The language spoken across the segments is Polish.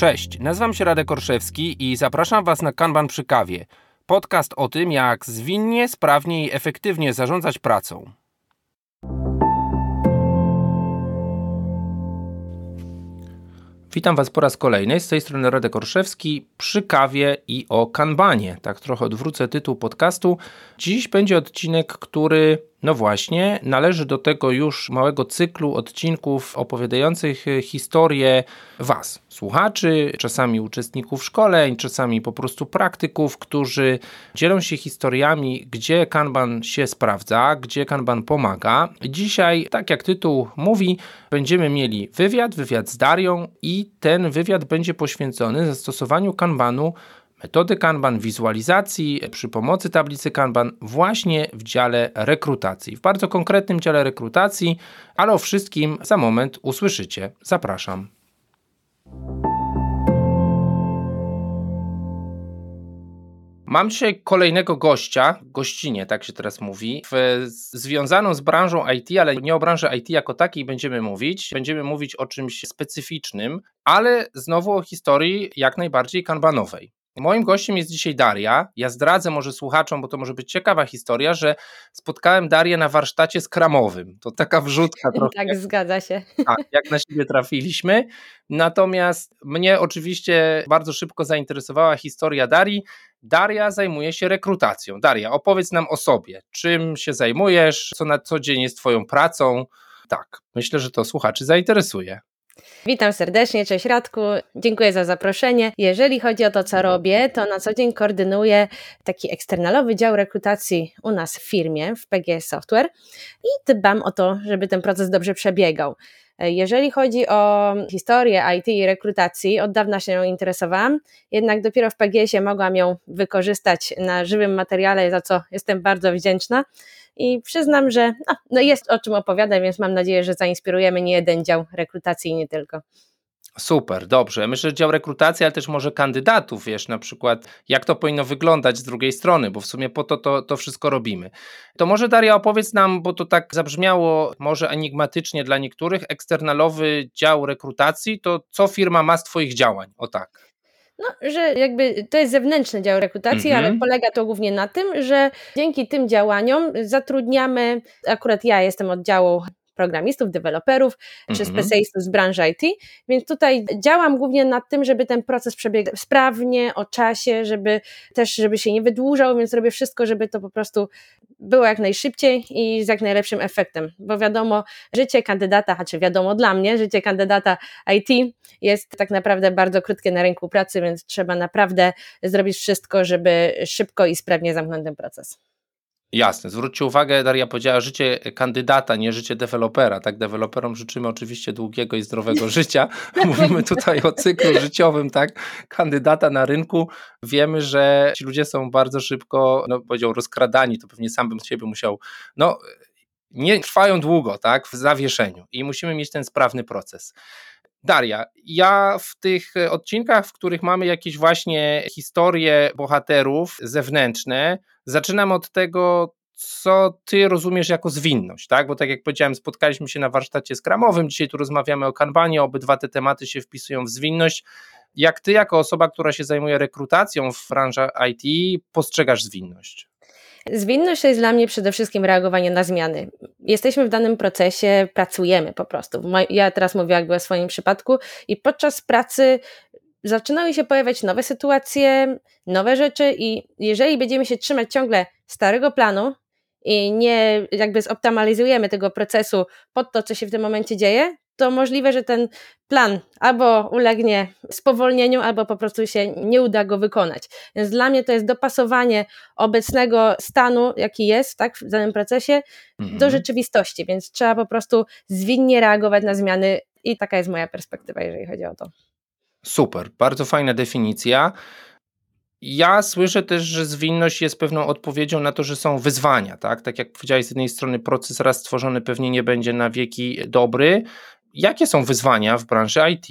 Cześć, nazywam się Radek Orszewski i zapraszam Was na Kanban przy kawie. Podcast o tym, jak zwinnie, sprawnie i efektywnie zarządzać pracą. Witam Was po raz kolejny. Z tej strony Radek Orszewski przy kawie i o kanbanie. Tak trochę odwrócę tytuł podcastu. Dziś będzie odcinek, który no właśnie, należy do tego już małego cyklu odcinków opowiadających historię Was, słuchaczy, czasami uczestników szkoleń, czasami po prostu praktyków, którzy dzielą się historiami, gdzie Kanban się sprawdza, gdzie Kanban pomaga. Dzisiaj, tak jak tytuł mówi, będziemy mieli wywiad, wywiad z Darią i ten wywiad będzie poświęcony zastosowaniu Kanbanu metody Kanban, wizualizacji przy pomocy tablicy Kanban właśnie w dziale rekrutacji. W bardzo konkretnym dziale rekrutacji, ale o wszystkim za moment usłyszycie. Zapraszam. Mam dzisiaj kolejnego gościa, gościnie, tak się teraz mówi, w, związaną z branżą IT, ale nie o branży IT jako takiej będziemy mówić. Będziemy mówić o czymś specyficznym, ale znowu o historii jak najbardziej kanbanowej. Moim gościem jest dzisiaj Daria. Ja zdradzę może słuchaczom, bo to może być ciekawa historia, że spotkałem Darię na warsztacie skramowym. To taka wrzutka trochę. Tak, zgadza się. Tak, jak na siebie trafiliśmy. Natomiast mnie oczywiście bardzo szybko zainteresowała historia Darii. Daria zajmuje się rekrutacją. Daria, opowiedz nam o sobie. Czym się zajmujesz? Co na co dzień jest Twoją pracą? Tak, myślę, że to słuchaczy zainteresuje. Witam serdecznie, cześć Radku, dziękuję za zaproszenie. Jeżeli chodzi o to, co robię, to na co dzień koordynuję taki eksternalowy dział rekrutacji u nas w firmie, w PGS Software i dbam o to, żeby ten proces dobrze przebiegał. Jeżeli chodzi o historię IT i rekrutacji, od dawna się nią interesowałam, jednak dopiero w PGS-ie mogłam ją wykorzystać na żywym materiale, za co jestem bardzo wdzięczna i przyznam, że no, no jest o czym opowiadać, więc mam nadzieję, że zainspirujemy nie jeden dział rekrutacji, nie tylko. Super, dobrze. Myślę, że dział rekrutacji, ale też może kandydatów, wiesz, na przykład jak to powinno wyglądać z drugiej strony, bo w sumie po to to, to wszystko robimy. To może Daria opowiedz nam, bo to tak zabrzmiało może enigmatycznie dla niektórych, eksternalowy dział rekrutacji, to co firma ma z Twoich działań? O tak. No, że jakby to jest zewnętrzny dział rekrutacji, ale mhm. polega to głównie na tym, że dzięki tym działaniom zatrudniamy, akurat ja jestem od działu programistów, deweloperów czy mhm. specjalistów z branży IT, więc tutaj działam głównie nad tym, żeby ten proces przebiegał sprawnie, o czasie, żeby też, żeby się nie wydłużał, więc robię wszystko, żeby to po prostu było jak najszybciej i z jak najlepszym efektem, bo wiadomo, życie kandydata, a czy wiadomo dla mnie, życie kandydata IT jest tak naprawdę bardzo krótkie na rynku pracy, więc trzeba naprawdę zrobić wszystko, żeby szybko i sprawnie zamknąć ten proces. Jasne. Zwróćcie uwagę, Daria powiedziała, życie kandydata, nie życie dewelopera. Tak, deweloperom życzymy oczywiście długiego i zdrowego życia. Mówimy tutaj o cyklu życiowym, tak, kandydata na rynku. Wiemy, że ci ludzie są bardzo szybko, no powiedział, rozkradani, to pewnie sam bym siebie musiał, no nie trwają długo, tak, w zawieszeniu i musimy mieć ten sprawny proces. Daria, ja w tych odcinkach, w których mamy jakieś właśnie historie bohaterów zewnętrzne, zaczynam od tego, co ty rozumiesz jako zwinność, tak? Bo tak jak powiedziałem, spotkaliśmy się na warsztacie skramowym, dzisiaj tu rozmawiamy o kanbanie, obydwa te tematy się wpisują w zwinność. Jak ty, jako osoba, która się zajmuje rekrutacją w branży IT, postrzegasz zwinność? Zwinność to jest dla mnie przede wszystkim reagowanie na zmiany. Jesteśmy w danym procesie, pracujemy po prostu. Ja teraz mówię jakby o swoim przypadku i podczas pracy zaczynały się pojawiać nowe sytuacje, nowe rzeczy i jeżeli będziemy się trzymać ciągle starego planu i nie jakby zoptymalizujemy tego procesu pod to, co się w tym momencie dzieje, to możliwe, że ten plan albo ulegnie spowolnieniu, albo po prostu się nie uda go wykonać. Więc dla mnie to jest dopasowanie obecnego stanu, jaki jest tak, w danym procesie, mhm. do rzeczywistości, więc trzeba po prostu zwinnie reagować na zmiany i taka jest moja perspektywa, jeżeli chodzi o to. Super, bardzo fajna definicja. Ja słyszę też, że zwinność jest pewną odpowiedzią na to, że są wyzwania, tak? Tak jak powiedziałeś, z jednej strony proces raz stworzony pewnie nie będzie na wieki dobry. Jakie są wyzwania w branży IT?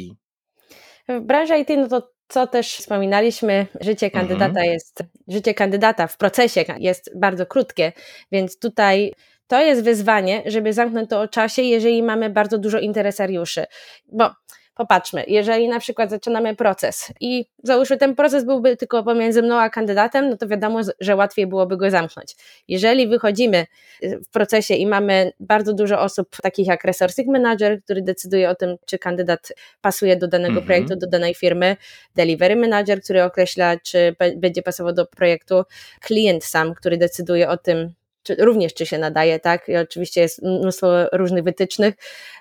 W branży IT, no to co też wspominaliśmy, życie mhm. kandydata mhm. jest, życie kandydata w procesie jest bardzo krótkie, więc tutaj to jest wyzwanie, żeby zamknąć to o czasie, jeżeli mamy bardzo dużo interesariuszy. Bo popatrzmy, jeżeli na przykład zaczynamy proces i załóżmy ten proces byłby tylko pomiędzy mną a kandydatem, no to wiadomo, że łatwiej byłoby go zamknąć. Jeżeli wychodzimy y, w procesie i mamy bardzo dużo osób, takich jak resourcing manager, który decyduje o tym, czy kandydat pasuje do danego mhm. projektu, do danej firmy, delivery manager, który określa, czy będzie pasował do projektu, klient sam, który decyduje o tym, czy, również czy się nadaje, tak? I oczywiście jest mnóstwo różnych wytycznych.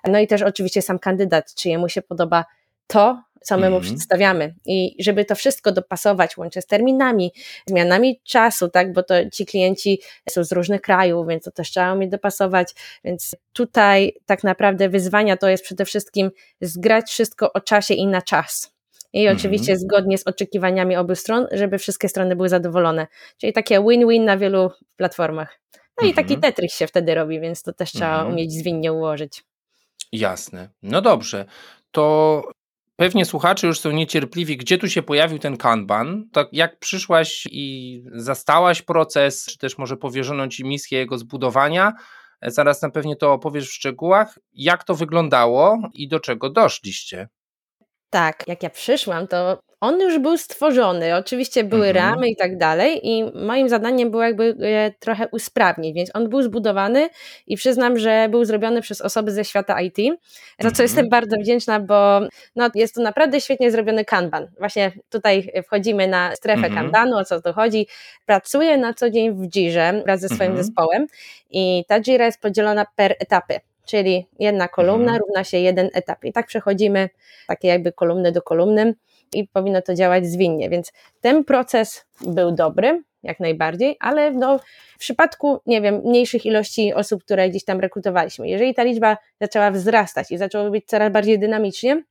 No i też oczywiście sam kandydat, czy jemu się podoba to, co my mu mm. przedstawiamy. I żeby to wszystko dopasować, łącznie z terminami, zmianami czasu, tak, bo to ci klienci są z różnych krajów, więc to też trzeba umieć dopasować. Więc tutaj tak naprawdę wyzwania to jest przede wszystkim zgrać wszystko o czasie i na czas. I mhm. oczywiście zgodnie z oczekiwaniami obu stron, żeby wszystkie strony były zadowolone. Czyli takie win-win na wielu platformach. No i taki mhm. Tetris się wtedy robi, więc to też trzeba mhm. umieć zwinnie ułożyć. Jasne. No dobrze. To Pewnie słuchacze już są niecierpliwi, gdzie tu się pojawił ten kanban. Tak jak przyszłaś i zastałaś proces, czy też może powierzono ci misję jego zbudowania, zaraz na pewnie to opowiesz w szczegółach, jak to wyglądało i do czego doszliście. Tak, jak ja przyszłam, to on już był stworzony. Oczywiście były mhm. ramy i tak dalej, i moim zadaniem było jakby je trochę usprawnić, więc on był zbudowany i przyznam, że był zrobiony przez osoby ze świata IT, za co mhm. jestem bardzo wdzięczna, bo no, jest to naprawdę świetnie zrobiony Kanban. Właśnie tutaj wchodzimy na strefę mhm. Kanbanu, o co to chodzi. Pracuję na co dzień w Jirze wraz ze swoim mhm. zespołem i ta Jira jest podzielona per etapy czyli jedna kolumna mhm. równa się jeden etap. I tak przechodzimy takie jakby kolumny do kolumny i powinno to działać zwinnie. Więc ten proces był dobry, jak najbardziej, ale no, w przypadku, nie wiem, mniejszych ilości osób, które gdzieś tam rekrutowaliśmy, jeżeli ta liczba zaczęła wzrastać i zaczęło być coraz bardziej dynamicznie,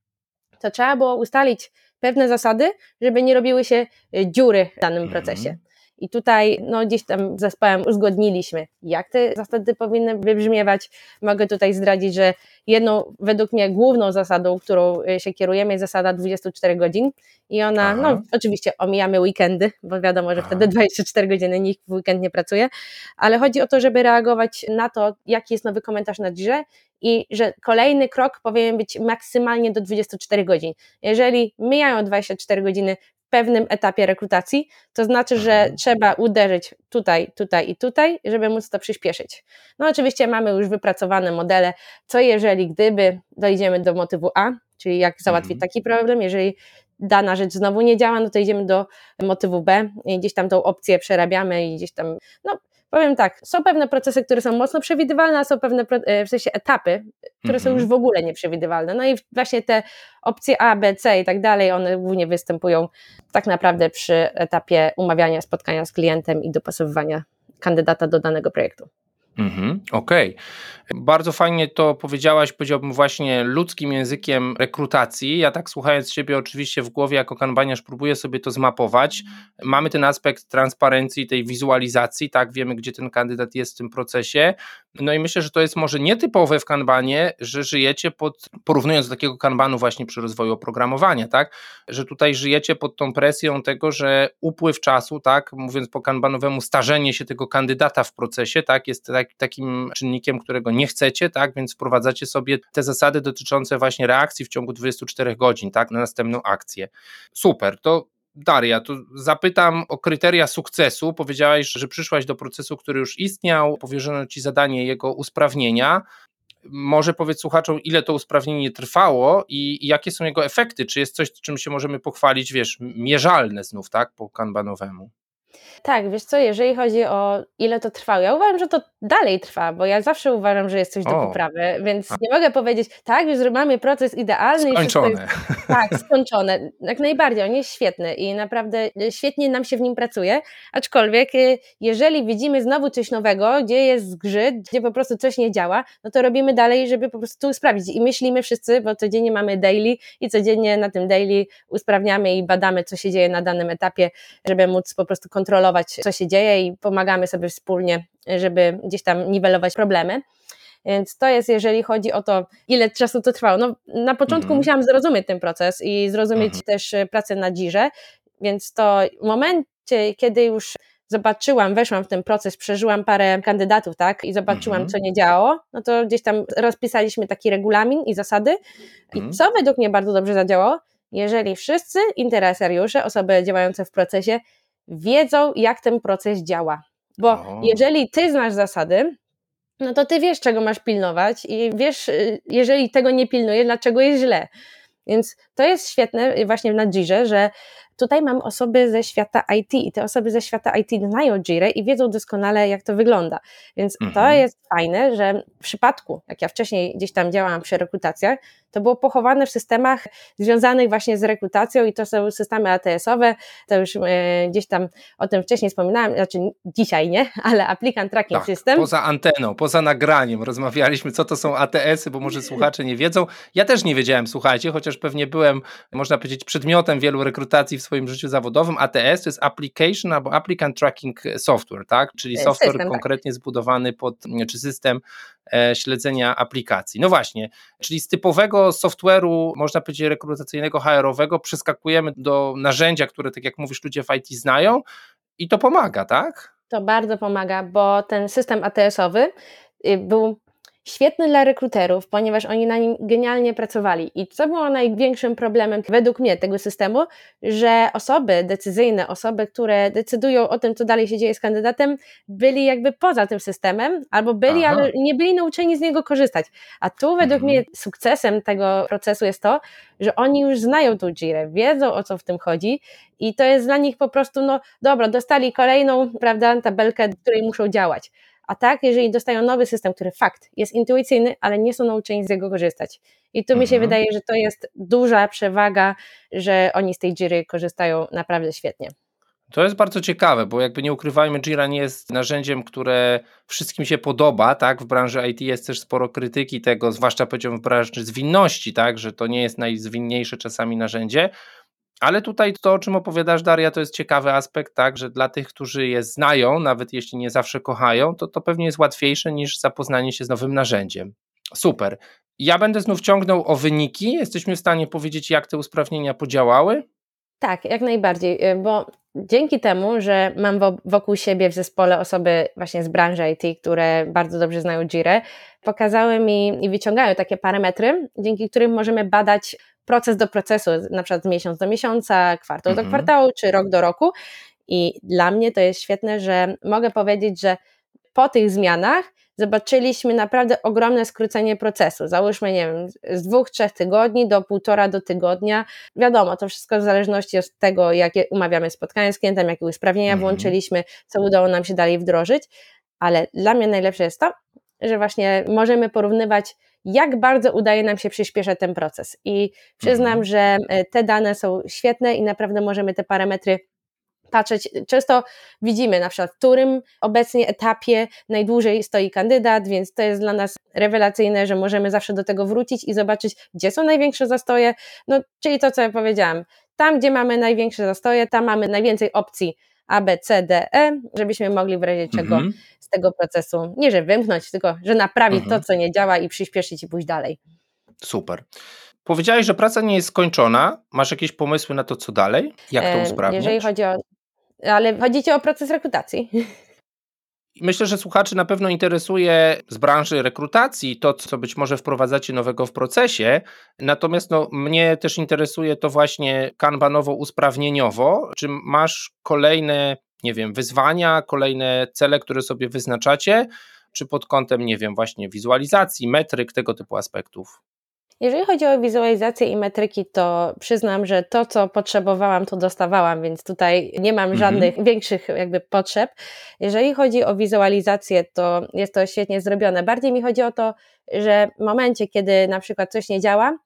to trzeba było ustalić pewne zasady, żeby nie robiły się dziury w danym mhm. procesie. I tutaj no, gdzieś tam z zespołem uzgodniliśmy, jak te zasady powinny wybrzmiewać. Mogę tutaj zdradzić, że jedną, według mnie główną zasadą, którą y, się kierujemy, jest zasada 24 godzin i ona, Aha. no oczywiście omijamy weekendy, bo wiadomo, że Aha. wtedy 24 godziny nikt w weekend nie pracuje, ale chodzi o to, żeby reagować na to, jaki jest nowy komentarz na Dirze i że kolejny krok powinien być maksymalnie do 24 godzin. Jeżeli mijają 24 godziny pewnym etapie rekrutacji, to znaczy, że mhm. trzeba uderzyć tutaj, tutaj i tutaj, żeby móc to przyspieszyć. No oczywiście mamy już wypracowane modele, co jeżeli, gdyby dojdziemy do motywu A, czyli jak załatwić mhm. taki problem, jeżeli dana rzecz znowu nie działa, no to idziemy do motywu B i gdzieś tam tą opcję przerabiamy i gdzieś tam, no powiem tak, są pewne procesy, które są mocno przewidywalne, a są pewne e, w sensie etapy, które są już mhm. w ogóle nieprzewidywalne. No i właśnie te opcje A, B, C i tak dalej, one głównie występują tak naprawdę przy etapie umawiania spotkania z klientem i dopasowywania kandydata do danego projektu. Mhm, Okej. Okay. Bardzo fajnie to powiedziałaś, powiedziałbym właśnie ludzkim językiem rekrutacji. Ja tak słuchając Ciebie oczywiście w głowie jako kanbaniarz próbuję sobie to zmapować. Mamy ten aspekt transparencji, tej wizualizacji, tak, wiemy gdzie ten kandydat jest w tym procesie. No i myślę, że to jest może nietypowe w kanbanie, że żyjecie pod, porównując do takiego kanbanu właśnie przy rozwoju oprogramowania, tak, że tutaj żyjecie pod tą presją tego, że upływ czasu, tak, mówiąc po kanbanowemu, starzenie się tego kandydata w procesie, tak, jest tak tak, takim czynnikiem, którego nie chcecie, tak, więc wprowadzacie sobie te zasady dotyczące właśnie reakcji w ciągu 24 godzin, tak, na następną akcję. Super, to Daria, to zapytam o kryteria sukcesu. Powiedziałaś, że przyszłaś do procesu, który już istniał, powierzono ci zadanie jego usprawnienia. Może powiedz słuchaczom, ile to usprawnienie trwało i, jakie są jego efekty? Czy jest coś, czym się możemy pochwalić, wiesz, mierzalne znów, tak, po kanbanowemu? Tak, wiesz co, jeżeli chodzi o ile to trwało, ja uważam, że to dalej trwa, bo ja zawsze uważam, że jest coś o. do poprawy, więc A. nie mogę powiedzieć, tak, już mamy proces idealny. Skończone. Jest, tak, skończone. Jak najbardziej, on jest świetny i naprawdę e, świetnie nam się w nim pracuje, aczkolwiek e, jeżeli widzimy znowu coś nowego, gdzie jest zgrzyt, gdzie po prostu coś nie działa, no to robimy dalej, żeby po prostu sprawdzić i myślimy wszyscy, bo codziennie mamy daily i codziennie na tym daily usprawniamy i badamy, co się dzieje na danym etapie, żeby móc po prostu kontrolować, co się dzieje i pomagamy sobie wspólnie, żeby gdzieś tam niwelować problemy. Więc to jest, jeżeli chodzi o to, ile czasu to trwało. No, na początku mm. musiałam zrozumieć ten proces i zrozumieć mm. też pracę na dzirze, więc to w momencie, kiedy już zobaczyłam, weszłam w ten proces, przeżyłam parę kandydatów, tak, i zobaczyłam, mhm. co nie działało, no to gdzieś tam rozpisaliśmy taki regulamin i zasady. Mhm. I co według mnie bardzo dobrze zadziałało? Jeżeli wszyscy interesariusze, osoby działające w procesie, wiedzą, jak ten proces działa. Bo o. jeżeli ty znasz zasady, no to ty wiesz, czego masz pilnować i wiesz, y, jeżeli tego nie pilnujesz, dlaczego jest źle. Więc to jest świetne właśnie na Jirze, że tutaj mam osoby ze świata IT i te osoby ze świata IT znają Jirę i wiedzą doskonale, jak to wygląda. Więc mhm. to jest fajne, że w przypadku, jak ja wcześniej gdzieś tam działałam przy rekrutacjach, to było pochowane w systemach związanych właśnie z rekrutacją i to są systemy ATS-owe, to już e, gdzieś tam o tym wcześniej wspominałam, znaczy dzisiaj nie, ale Applicant Tracking tak, System. poza anteną, poza nagraniem rozmawialiśmy, co to są ATS-y, bo może słuchacze nie wiedzą. Ja też nie wiedziałem, słuchajcie, chociaż pewnie byłem, można powiedzieć, przedmiotem wielu rekrutacji w swoim życiu zawodowym. ATS to jest Application albo Applicant Tracking Software, tak? Czyli software system, tak. konkretnie tak. zbudowany pod, czy system E, śledzenia aplikacji. No właśnie, czyli z typowego software'u, można powiedzieć rekrutacyjnego, HR-owego przeskakujemy do narzędzia, które tak jak mówisz ludzie w IT znają i to pomaga, tak? To bardzo pomaga, bo ten system ATS-owy y, był świetny dla rekruterów, ponieważ oni na nim genialnie pracowali. I co było największym problemem według mnie tego systemu, że osoby decyzyjne, osoby, które decydują o tym, co dalej się dzieje z kandydatem, byli jakby poza tym systemem, albo byli, Aha. ale nie byli nauczeni z niego korzystać. A tu według mhm. mnie sukcesem tego procesu jest to, że oni już znają tą Jirę, wiedzą o co w tym chodzi i to jest dla nich po prostu, no dobra, dostali kolejną, prawda, tabelkę, w której muszą działać. A tak, jeżeli dostają nowy system, który fakt jest intuicyjny, ale nie są nauczeni z niego korzystać. I tu mhm. mi się mhm. wydaje, że to jest duża przewaga, że oni z tej Jiry korzystają naprawdę świetnie. To jest bardzo ciekawe, bo jakby nie ukrywajmy, Jira nie jest narzędziem, które wszystkim się podoba, tak? W branży IT jest też sporo krytyki tego, zwłaszcza powiedziałbym w branży zwinności, tak? Że to nie jest najzwinniejsze czasami narzędzie, ale tutaj to, o czym opowiadasz, Daria, to jest ciekawy aspekt, tak, że dla tych, którzy je znają, nawet jeśli nie zawsze kochają, to to pewnie jest łatwiejsze niż zapoznanie się z nowym narzędziem. Super. Ja będę znów ciągnął o wyniki. Jesteśmy w stanie powiedzieć, jak te usprawnienia podziałały? Tak, jak najbardziej, y, bo dzięki temu, że mam wokół siebie w zespole osoby właśnie z branży IT, które bardzo dobrze znają Jirę, pokazały mi i wyciągają takie parametry, dzięki którym możemy badać proces do procesu, na przykład miesiąc do miesiąca, kwartał mhm. do kwartału, czy rok do roku. I dla mnie to jest świetne, że mogę powiedzieć, że po tych zmianach zobaczyliśmy naprawdę ogromne skrócenie procesu. Załóżmy, nie wiem, z dwóch, trzech tygodni do półtora do tygodnia. Wiadomo, to wszystko w zależności od tego, jakie umawiamy spotkania z klientem, jakie usprawnienia mhm. włączyliśmy, co udało nam się dalej wdrożyć. Ale dla mnie najlepsze jest to, że właśnie możemy porównywać jak bardzo udaje nam się przyspieszać ten proces. I przyznam, mhm. że e, te dane są świetne i naprawdę możemy te parametry patrzeć. Często widzimy na przykład, w którym obecnie etapie najdłużej stoi kandydat, więc to jest dla nas rewelacyjne, że możemy zawsze do tego wrócić i zobaczyć, gdzie są największe zastoje. No, czyli to, co ja powiedziałam. Tam, gdzie mamy największe zastoje, tam mamy najwięcej opcji A, B, C, D, E, żebyśmy mogli w razie czego mhm. z tego procesu, nie że wymknąć, tylko że naprawić mhm. to, co nie działa i przyspieszyć i pójść dalej. Super. Powiedziałeś, że praca nie jest skończona. Masz jakieś pomysły na to, co dalej? Jak to usprawnić? Jeżeli chodzi o. Ale chodzi ci o proces rekrutacji. Myślę, że słuchaczy na pewno interesuje z branży rekrutacji to, co być może wprowadzacie nowego w procesie. Natomiast no, mnie też interesuje to właśnie kanbanowo-usprawnieniowo. Czy masz kolejne, nie wiem, wyzwania, kolejne cele, które sobie wyznaczacie? Czy pod kątem, nie wiem, właśnie wizualizacji, metryk, tego typu aspektów? Jeżeli chodzi o wizualizację i metryki, to przyznam, że to, co potrzebowałam, to dostawałam, więc tutaj nie mam mhm. żadnych większych jakby potrzeb. Jeżeli chodzi o wizualizację, to jest to świetnie zrobione. Bardziej mi chodzi o to, że w momencie, kiedy na przykład coś nie działa,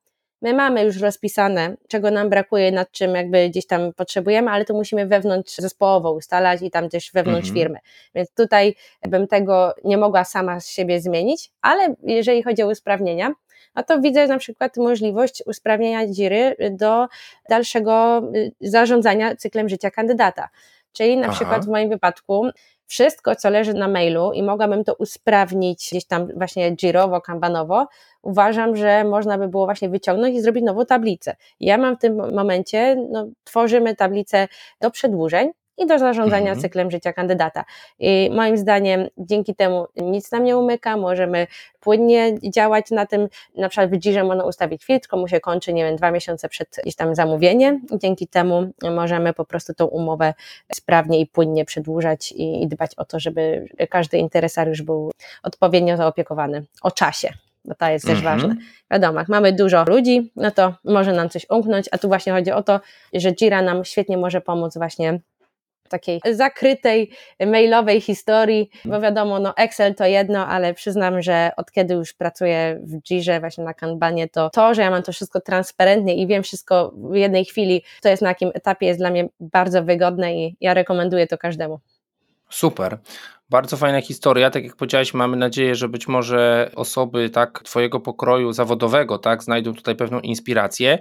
my mamy już rozpisane, czego nam brakuje, nad czym jakby gdzieś tam potrzebujemy, ale to musimy wewnątrz zespołowo ustalać i tam też wewnątrz mhm. firmy. Więc tutaj bym tego nie mogła sama z siebie zmienić, ale jeżeli chodzi o usprawnienia, a to widzę na przykład możliwość usprawnienia dziry do dalszego y, zarządzania cyklem życia kandydata. Czyli na Aha. przykład w moim wypadku wszystko, co leży na mailu i mogłabym to usprawnić gdzieś tam właśnie girowo, kanbanowo, uważam, że można by było właśnie wyciągnąć i zrobić nową tablicę. Ja mam w tym momencie, no, tworzymy tablicę do przedłużeń i do zarządzania mhm. cyklem życia kandydata. I moim zdaniem dzięki temu nic nam nie umyka, możemy płynnie działać na tym, na przykład w Jirze można ustawić filtr, komu się kończy, nie wiem, dwa miesiące przed gdzieś tam zamówieniem i dzięki temu możemy po prostu tą umowę sprawnie i płynnie przedłużać i, i dbać o to, żeby każdy interesariusz był odpowiednio zaopiekowany o czasie bo to jest też mhm. ważne. Wiadomo, jak mamy dużo ludzi, no to może nam coś umknąć, a tu właśnie chodzi o to, że Jira nam świetnie może pomóc właśnie takiej zakrytej mailowej historii, bo wiadomo, no Excel to jedno, ale przyznam, że od kiedy już pracuję w Jirze, właśnie na Kanbanie, to to, że ja mam to wszystko transparentnie i wiem wszystko w jednej chwili, to jest na jakim etapie, jest dla mnie bardzo wygodne i ja rekomenduję to każdemu. Super. Bardzo fajna historia. Tak jak powiedziałeś, mamy nadzieję, że być może osoby tak Twojego pokroju zawodowego tak znajdą tutaj pewną inspirację.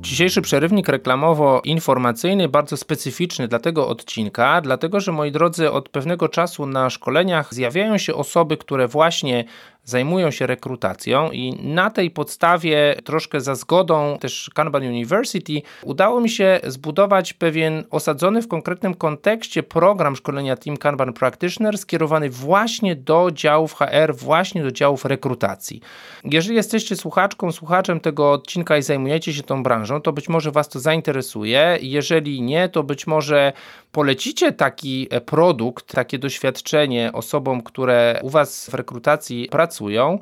Dzisiejszy przerywnik reklamowo-informacyjny bardzo specyficzny dla tego odcinka, dlatego że moi drodzy, od pewnego czasu na szkoleniach zjawiają się osoby, które właśnie zajmują się rekrutacją i na tej podstawie, troszkę za zgodą też Kanban University, udało mi się zbudować pewien osadzony w konkretnym kontekście program szkolenia Team Kanban Practitioner skierowany właśnie do działów HR, właśnie do działów rekrutacji. Jeżeli jesteście słuchaczką, słuchaczem tego odcinka i zajmujecie się tą branżą, to być może Was to zainteresuje. Jeżeli nie, to być może polecicie taki produkt, takie doświadczenie osobom, które u Was w rekrutacji pracują, pracują.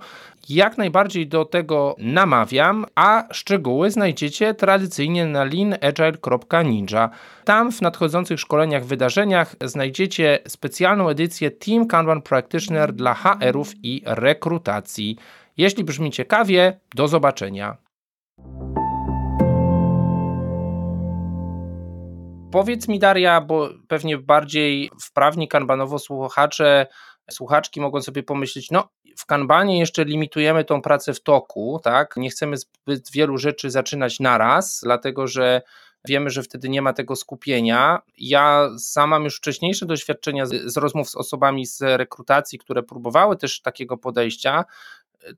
Jak najbardziej do tego namawiam, a szczegóły znajdziecie tradycyjnie na leanagile.ninja. Tam w nadchodzących szkoleniach, wydarzeniach znajdziecie specjalną edycję Team Kanban Practitioner dla HR-ów i rekrutacji. Jeśli brzmi ciekawie, do zobaczenia. Powiedz mi, Daria, bo pewnie bardziej wprawni kanbanowo słuchacze słuchaczki mogą sobie pomyśleć, no w kanbanie jeszcze limitujemy tą pracę w toku, tak? Nie chcemy zbyt wielu rzeczy zaczynać naraz, dlatego że wiemy, że wtedy nie ma tego skupienia. Ja sam mam już wcześniejsze doświadczenia z, z rozmów z osobami z rekrutacji, które próbowały też takiego podejścia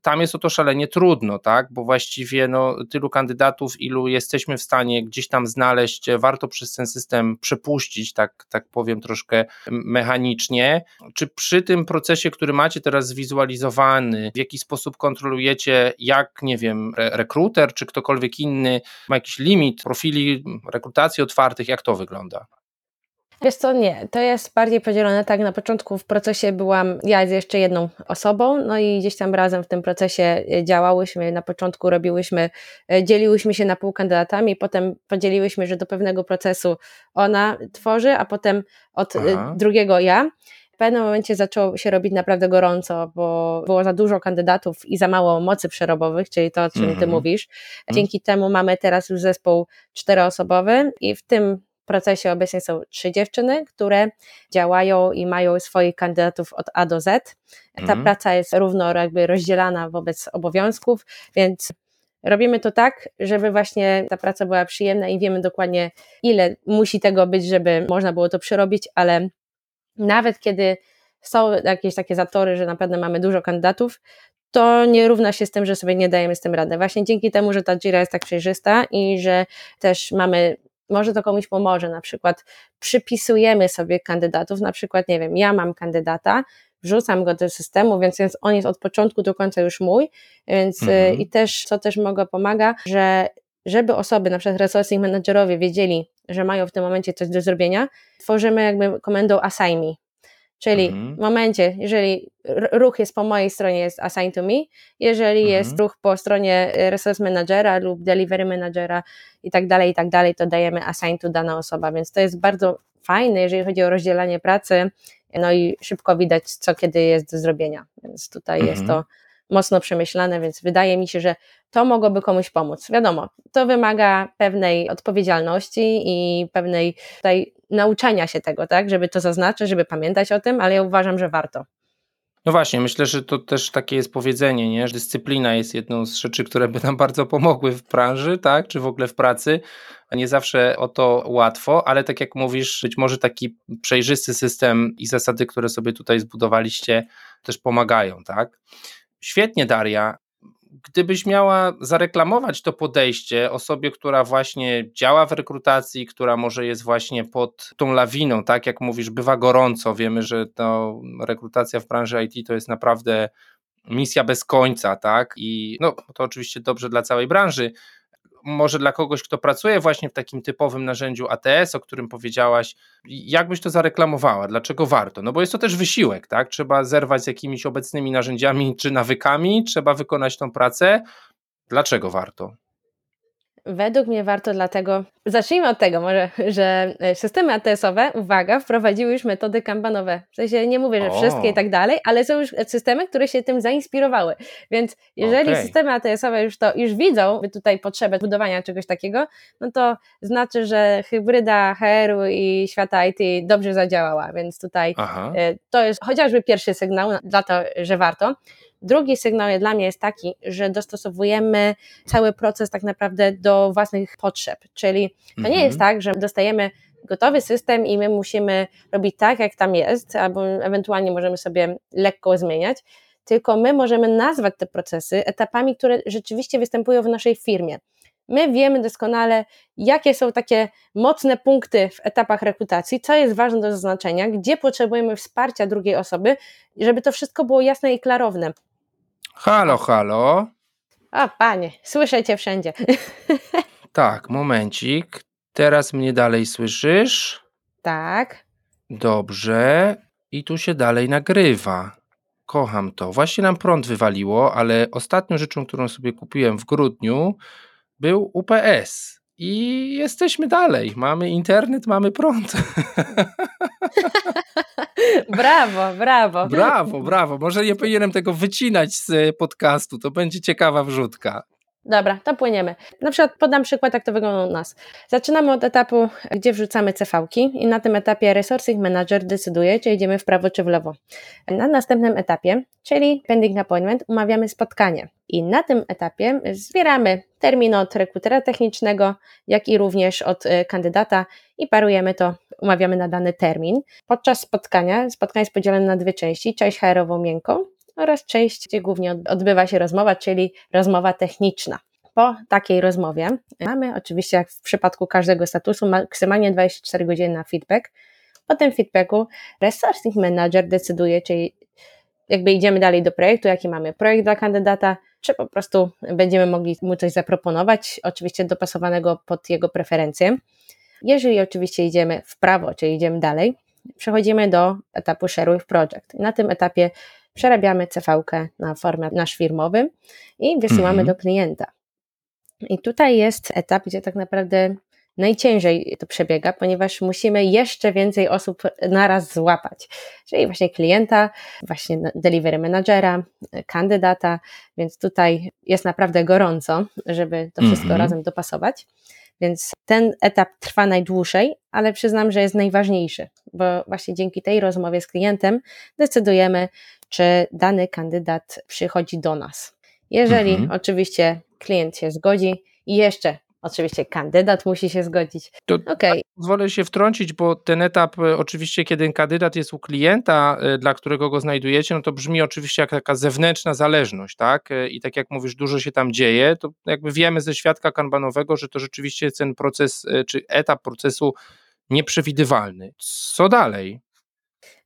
tam jest o to szalenie trudno, tak? Bo właściwie no, tylu kandydatów, ilu jesteśmy w stanie gdzieś tam znaleźć, warto przez ten system przepuścić, tak, tak powiem troszkę mechanicznie. Czy przy tym procesie, który macie teraz zwizualizowany, w jaki sposób kontrolujecie, jak, nie wiem, rekruter czy ktokolwiek inny ma jakiś limit profili rekrutacji otwartych, jak to wygląda? Wiesz co, nie, to jest bardziej podzielone tak, na początku w procesie byłam ja z jeszcze jedną osobą, no i gdzieś tam razem w tym procesie e, działałyśmy, na początku robiłyśmy, e, dzieliłyśmy się na pół kandydatami, potem podzieliłyśmy, że do pewnego procesu ona tworzy, a potem od e, Aha. drugiego ja. W pewnym momencie zaczęło się robić naprawdę gorąco, bo było za dużo kandydatów i za mało mocy przerobowych, czyli to, o czym ty mhm. mówisz. Dzięki mhm. temu mamy teraz już zespół czteroosobowy i w tym procesie obecnie są trzy dziewczyny, które działają i mają swoich kandydatów od A do Z. Ta mhm. praca jest równo jakby rozdzielana wobec obowiązków, więc Robimy to tak, żeby właśnie ta praca była przyjemna i wiemy dokładnie, ile musi tego być, żeby można było to przerobić, ale nawet kiedy są jakieś takie zatory, że naprawdę mamy dużo kandydatów, to nie równa się z tym, że sobie nie dajemy z tym radę. Właśnie dzięki temu, że ta Jira jest tak przejrzysta i że też mamy może to komuś pomoże, na przykład przypisujemy sobie kandydatów, na przykład, nie wiem, ja mam kandydata, wrzucam go do systemu, więc on jest od początku do końca już mój, więc y, mhm. i też, co też mogę pomaga, że żeby osoby, na przykład resourcing managerowie wiedzieli, że mają w tym momencie coś do zrobienia, tworzymy jakby komendą assign me, Czyli mhm. w momencie, jeżeli ruch jest po mojej stronie, jest assign to me, jeżeli mhm. jest ruch po stronie resource managera lub delivery managera i tak dalej, i tak dalej, to dajemy assign to dana osoba, więc to jest bardzo fajne, jeżeli chodzi o rozdzielanie pracy, no i szybko widać, co kiedy jest do zrobienia, więc tutaj mhm. jest to mocno przemyślane, więc wydaje mi się, że to mogłoby komuś pomóc. Wiadomo, to wymaga pewnej odpowiedzialności i pewnej tutaj nauczania się tego, tak, żeby to zaznaczyć, żeby pamiętać o tym, ale ja uważam, że warto. No właśnie, myślę, że to też takie jest powiedzenie, nie? że dyscyplina jest jedną z rzeczy, które by nam bardzo pomogły w branży, tak, czy w ogóle w pracy. Nie zawsze o to łatwo, ale tak jak mówisz, być może taki przejrzysty system i zasady, które sobie tutaj zbudowaliście, też pomagają, tak? Świetnie, Daria. Gdybyś miała zareklamować to podejście osobie, która właśnie działa w rekrutacji, która może jest właśnie pod tą lawiną, tak jak mówisz, bywa gorąco, wiemy, że to rekrutacja w branży IT to jest naprawdę misja bez końca, tak? I no, to oczywiście dobrze dla całej branży, może dla kogoś, kto pracuje właśnie w takim typowym narzędziu ATS, o którym powiedziałaś, jak byś to zareklamowała? Dlaczego warto? No bo jest to też wysiłek, tak? Trzeba zerwać z jakimiś obecnymi narzędziami czy nawykami, trzeba wykonać tą pracę. Dlaczego warto? Według mnie warto dlatego, zacznijmy od tego może, że e, systemy ATS-owe, uwaga, wprowadziły już metody kampanowe. W sensie nie mówię, że o. wszystkie i tak dalej, ale są już systemy, które się tym zainspirowały. Więc jeżeli okay. systemy ATS-owe już to już widzą tutaj potrzebę budowania czegoś takiego, no to znaczy, że hybryda HR-u i świata IT dobrze zadziałała. Więc tutaj Aha. E, to jest chociażby pierwszy sygnał dla to, że warto. Drugi sygnał dla mnie jest taki, że dostosowujemy cały proces tak naprawdę do własnych potrzeb, czyli to nie mhm. jest tak, że dostajemy gotowy system i my musimy robić tak, jak tam jest, albo ewentualnie możemy sobie lekko zmieniać, tylko my możemy nazwać te procesy etapami, które rzeczywiście występują w naszej firmie. My wiemy doskonale, jakie są takie mocne punkty w etapach rekrutacji, co jest ważne do zaznaczenia, gdzie potrzebujemy wsparcia drugiej osoby, żeby to wszystko było jasne i klarowne. Halo, halo. O, panie, słyszę cię wszędzie. Tak, momencik. Teraz mnie dalej słyszysz? Tak. Dobrze. I tu się dalej nagrywa. Kocham to. Właśnie nam prąd wywaliło, ale ostatnią rzeczą, którą sobie kupiłem w grudniu, był UPS. I jesteśmy dalej. Mamy internet, mamy prąd. brawo, brawo. Brawo, brawo. Może nie powinienem tego wycinać z podcastu. To będzie ciekawa wrzutka. Dobra, to płyniemy. Na przykład podam przykład, jak to wygląda u nas. Zaczynamy od etapu, gdzie wrzucamy CV-ki i na tym etapie Resourcing Manager decyduje, czy idziemy w prawo, czy w lewo. Na następnym etapie, czyli Pending Appointment, umawiamy spotkanie. I na tym etapie zbieramy termin od rekrutera technicznego, jak i również od e, kandydata i parujemy to, umawiamy na dany termin. Podczas spotkania, spotkanie jest podzielone na dwie części, część HR-ową miękką oraz część, gdzie głównie odbywa się rozmowa, czyli rozmowa techniczna. Po takiej rozmowie mamy oczywiście, jak w przypadku każdego statusu, maksymalnie 24 godziny na feedback. Po tym feedbacku resourcing manager decyduje, czyli jakby idziemy dalej do projektu, jaki mamy projekt dla kandydata, czy po prostu będziemy mogli mu coś zaproponować, oczywiście dopasowanego pod jego preferencje. Jeżeli oczywiście idziemy w prawo, czyli idziemy dalej, przechodzimy do etapu Share with Project. Na tym etapie przerabiamy cv na format nasz firmowy i wysyłamy mhm. do klienta. I tutaj jest etap, gdzie tak naprawdę najciężej to przebiega, ponieważ musimy jeszcze więcej osób naraz złapać, czyli właśnie klienta, właśnie delivery managera, kandydata, więc tutaj jest naprawdę gorąco, żeby to wszystko mm -hmm. razem dopasować. Więc ten etap trwa najdłużej, ale przyznam, że jest najważniejszy, bo właśnie dzięki tej rozmowie z klientem decydujemy, czy dany kandydat przychodzi do nas. Jeżeli mhm. oczywiście klient się zgodzi i jeszcze Oczywiście kandydat musi się zgodzić. To okay. Pozwolę się wtrącić, bo ten etap, e, oczywiście, kiedy kandydat jest u klienta, e, dla którego go znajdujecie, no to brzmi oczywiście jak taka zewnętrzna zależność, tak? E, I tak jak mówisz, dużo się tam dzieje, to jakby wiemy ze świadka kanbanowego, że to rzeczywiście jest ten proces, czy etap procesu nieprzewidywalny. Co dalej?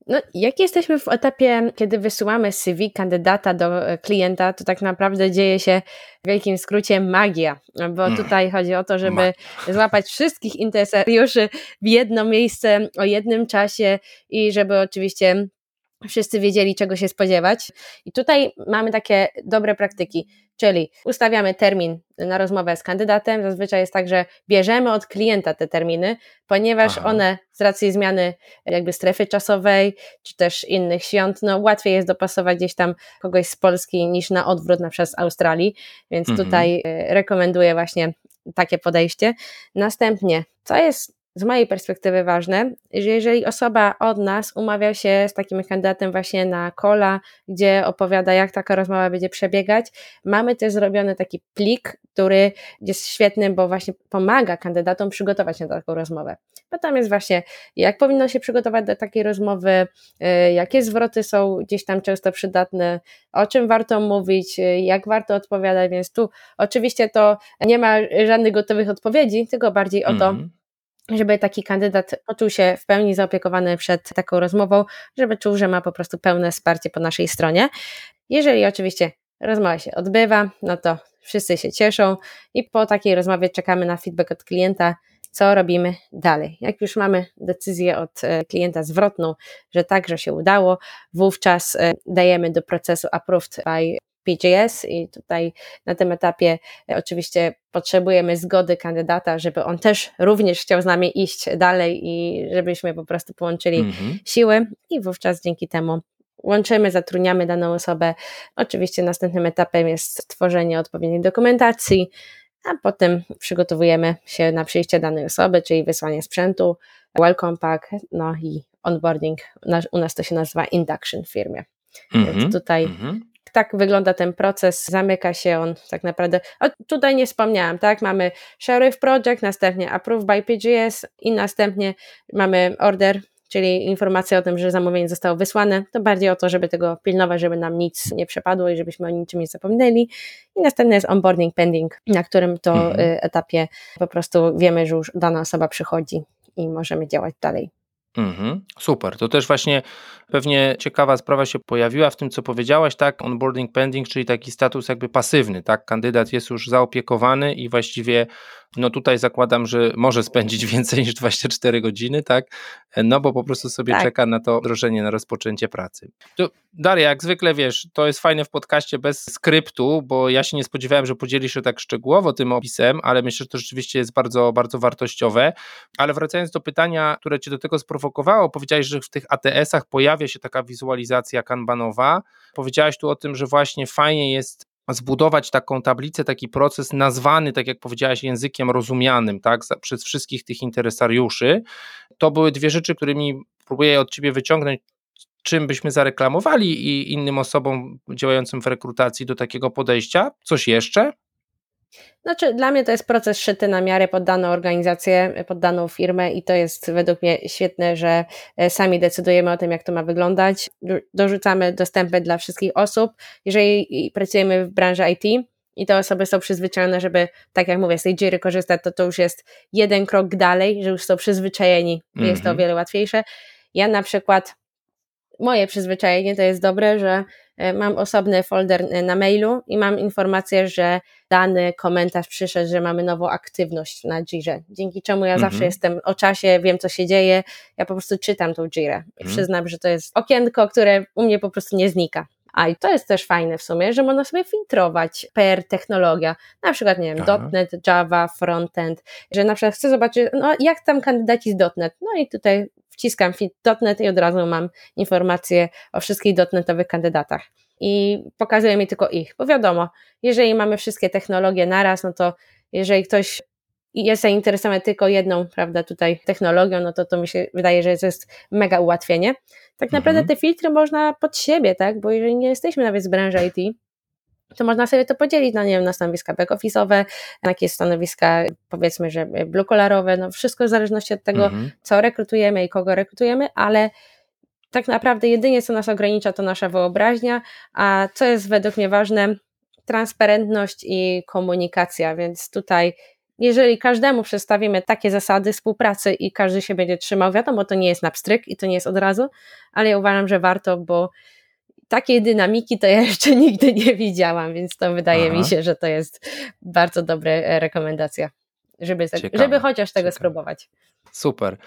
No, jak jesteśmy w etapie, kiedy wysyłamy CV kandydata do e, klienta, to tak naprawdę dzieje się w wielkim skrócie magia, bo mm. tutaj chodzi o to, żeby złapać wszystkich interesariuszy w jedno miejsce o jednym czasie i żeby oczywiście wszyscy wiedzieli, czego się spodziewać. I tutaj mamy takie dobre praktyki, czyli ustawiamy termin na rozmowę z kandydatem. Zazwyczaj jest tak, że bierzemy od klienta te terminy, ponieważ Aha. one z racji zmiany jakby strefy czasowej, czy też innych świąt, no łatwiej jest dopasować gdzieś tam kogoś z Polski niż na odwrót na przykład z Australii, więc mhm. tutaj e, rekomenduję właśnie takie podejście. Następnie, co jest z mojej perspektywy ważne, że jeżeli osoba od nas umawia się z takim kandydatem właśnie na kola, gdzie opowiada, jak taka rozmowa będzie przebiegać, mamy też zrobiony taki plik, który jest świetny, bo właśnie pomaga kandydatom przygotować się na taką rozmowę. Bo tam jest właśnie, jak powinno się przygotować do takiej rozmowy, y, jakie zwroty są gdzieś tam często przydatne, o czym warto mówić, y, jak warto odpowiadać, więc tu oczywiście to nie ma żadnych gotowych odpowiedzi, tylko bardziej o to, mm żeby taki kandydat poczuł się w pełni zaopiekowany przed taką rozmową, żeby czuł, że ma po prostu pełne wsparcie po naszej stronie. Jeżeli oczywiście rozmowa się odbywa, no to wszyscy się cieszą i po takiej rozmowie czekamy na feedback od klienta, co robimy dalej. Jak już mamy decyzję od e, klienta zwrotną, że tak, że się udało, wówczas e, dajemy do procesu approved by PGS i tutaj na tym etapie e, oczywiście potrzebujemy zgody kandydata, żeby on też również chciał z nami iść dalej i żebyśmy po prostu połączyli mhm. siły i wówczas dzięki temu łączymy, zatrudniamy daną osobę. Oczywiście następnym etapem jest stworzenie odpowiedniej dokumentacji, a potem przygotowujemy się na przyjście danej osoby, czyli wysłanie sprzętu, welcome pack, no i onboarding. U nas to się nazywa induction w firmie. Mm -hmm, Więc tutaj mm -hmm tak wygląda ten proces, zamyka się on tak naprawdę. O, tutaj nie wspomniałam, tak? Mamy Sheriff Project, następnie Approved by PGS i następnie mamy order, czyli informacja o tym, że zamówienie zostało wysłane. To bardziej o to, żeby tego pilnować, żeby nam nic nie przepadło i żebyśmy o niczym nie zapomnieli. I następny jest onboarding pending, na którym to mhm. Y, etapie po prostu wiemy, że już dana osoba przychodzi i możemy działać dalej. Mhm, super. To też właśnie pewnie ciekawa sprawa się pojawiła w tym, co powiedziałaś, tak? Onboarding pending, czyli taki status jakby pasywny, tak? Kandydat jest już zaopiekowany i właściwie no tutaj zakładam, że może spędzić więcej niż 24 godziny, tak? No bo po prostu sobie tak. czeka na to wdrożenie, na rozpoczęcie pracy. To, Daria, jak zwykle wiesz, to jest fajne w podcaście bez skryptu, bo ja się nie spodziewałem, że podzielisz się tak szczegółowo tym opisem, ale myślę, że to rzeczywiście jest bardzo, bardzo wartościowe. Ale wracając do pytania, które cię do tego sprowokowało, powiedziałeś, że w tych ATS-ach pojawia się taka wizualizacja kanbanowa. Powiedziałaś tu o tym, że właśnie fajnie jest zbudować taką tablicę, taki proces nazwany, tak jak powiedziałaś, językiem rozumianym, tak, przez wszystkich tych interesariuszy. To były dwie rzeczy, którymi próbuję od ciebie wyciągnąć, czym byśmy zareklamowali i innym osobom działającym w rekrutacji do takiego podejścia. Coś jeszcze? Znaczy, dla mnie to jest proces szyty na miarę pod daną organizację, pod daną firmę i to jest według mnie świetne, że e, sami decydujemy o tym, jak to ma wyglądać. Dorzucamy dostępy dla wszystkich osób. Jeżeli pracujemy w branży IT, i te osoby są przyzwyczajone, żeby, tak jak mówię, z tej dziury korzystać, to to już jest jeden krok dalej, że już są przyzwyczajeni, mm -hmm. jest to o mhm. wiele łatwiejsze. Ja na przykład, moje przyzwyczajenie to jest dobre, że E, mam osobny folder e, na mailu i mam informację, że dany komentarz przyszedł, że mamy nową aktywność na Jirze, dzięki czemu ja mhm. zawsze jestem o czasie, wiem co się dzieje, ja po prostu czytam tą Jirę i mhm. przyznam, że to jest okienko, które u mnie po prostu nie znika. A i to jest też fajne w sumie, że można sobie filtrować per technologia, na przykład, nie wiem, Aha. .NET, Java, frontend, że na przykład chcę zobaczyć, no jak tam kandydaci z .NET, no i tutaj wciskam fit.net i od razu mam informacje o wszystkich dotnetowych kandydatach. I pokazuje mi tylko ich, bo wiadomo, jeżeli mamy wszystkie technologie naraz, no to jeżeli ktoś jest zainteresowany tylko jedną, prawda, tutaj technologią, no to to mi się wydaje, że to jest mega ułatwienie. Tak naprawdę mhm. te filtry można pod siebie, tak, bo jeżeli nie jesteśmy nawet z branży IT, to można sobie to podzielić na, nie wiem, na stanowiska back-office'owe, na jakieś stanowiska, powiedzmy, że blue-kolorowe, no wszystko w zależności od tego, mhm. co rekrutujemy i kogo rekrutujemy, ale tak naprawdę jedynie co nas ogranicza to nasza wyobraźnia, a co jest według mnie ważne, transparentność i komunikacja, więc tutaj jeżeli każdemu przedstawimy takie zasady współpracy i każdy się będzie trzymał, wiadomo, to nie jest na pstryk i to nie jest od razu, ale ja uważam, że warto, bo takiej dynamiki to ja jeszcze nigdy nie widziałam, więc to wydaje Aha. mi się, że to jest bardzo dobra e, rekomendacja, żeby, żeby chociaż tego Ciekawe. spróbować. Super.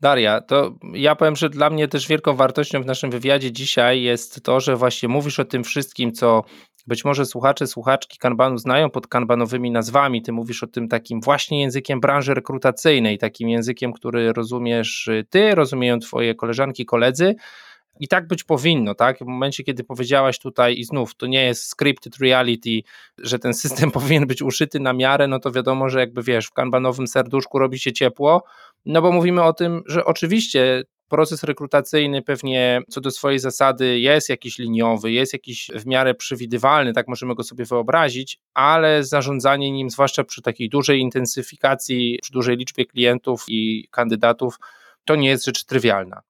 Daria, to ja powiem, że dla mnie też wielką wartością w naszym wywiadzie dzisiaj jest to, że właśnie mówisz o tym wszystkim, co być może słuchacze, słuchaczki kanbanu znają pod kanbanowymi nazwami. Ty mówisz o tym takim właśnie językiem branży rekrutacyjnej, takim językiem, który rozumiesz ty, rozumieją twoje koleżanki, koledzy I tak być powinno, tak? W momencie, kiedy powiedziałaś tutaj i znów, to nie jest scripted reality, że ten system powinien być uszyty na miarę, no to wiadomo, że jakby wiesz, w kanbanowym serduszku robi się ciepło, no bo mówimy o tym, że oczywiście proces rekrutacyjny pewnie co do swojej zasady jest jakiś liniowy, jest jakiś w miarę przewidywalny, tak możemy go sobie wyobrazić, ale zarządzanie nim, zwłaszcza przy takiej dużej intensyfikacji, przy dużej liczbie klientów i kandydatów, to nie jest rzecz trywialna.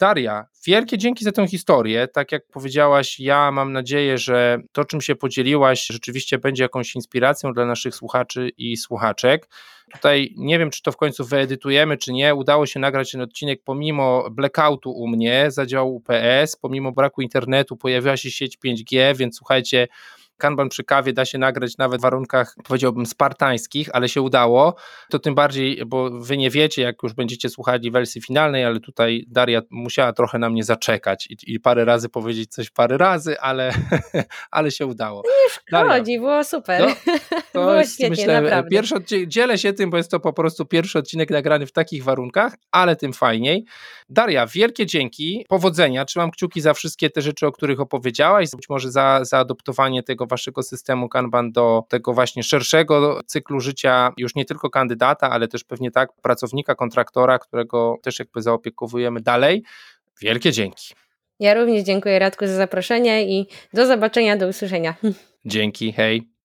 Daria, wielkie dzięki za tę historię. Tak jak powiedziałaś, ja mam nadzieję, że to, czym się podzieliłaś, rzeczywiście będzie jakąś inspiracją dla naszych słuchaczy i słuchaczek. Tutaj nie wiem, czy to w końcu wyedytujemy, czy nie. Udało się nagrać ten odcinek pomimo blackoutu u mnie, zadziałał UPS, pomimo braku internetu pojawiła się sieć 5G, więc słuchajcie, Kanban przy kawie da się nagrać nawet w warunkach, powiedziałbym, spartańskich, ale się udało. To tym bardziej, bo wy nie wiecie, jak już będziecie słuchali wersji finalnej, ale tutaj Daria musiała trochę na mnie zaczekać i, i parę razy powiedzieć coś parę razy, ale, ale się udało. Nie szkodzi, było super. No, to było jest, świetnie, myślę, naprawdę. Pierwszy odcinek, dzielę się tym, bo jest to po prostu pierwszy odcinek nagrany w takich warunkach, ale tym fajniej. Daria, wielkie dzięki, powodzenia, trzymam kciuki za wszystkie te rzeczy, o których opowiedziałaś, być może za zaadoptowanie tego waszego systemu Kanban do tego właśnie szerszego cyklu życia już nie tylko kandydata, ale też pewnie tak pracownika, kontraktora, którego też jakby zaopiekowujemy dalej. Wielkie dzięki. Ja również dziękuję Radku za zaproszenie i do zobaczenia, do usłyszenia. Dzięki, hej.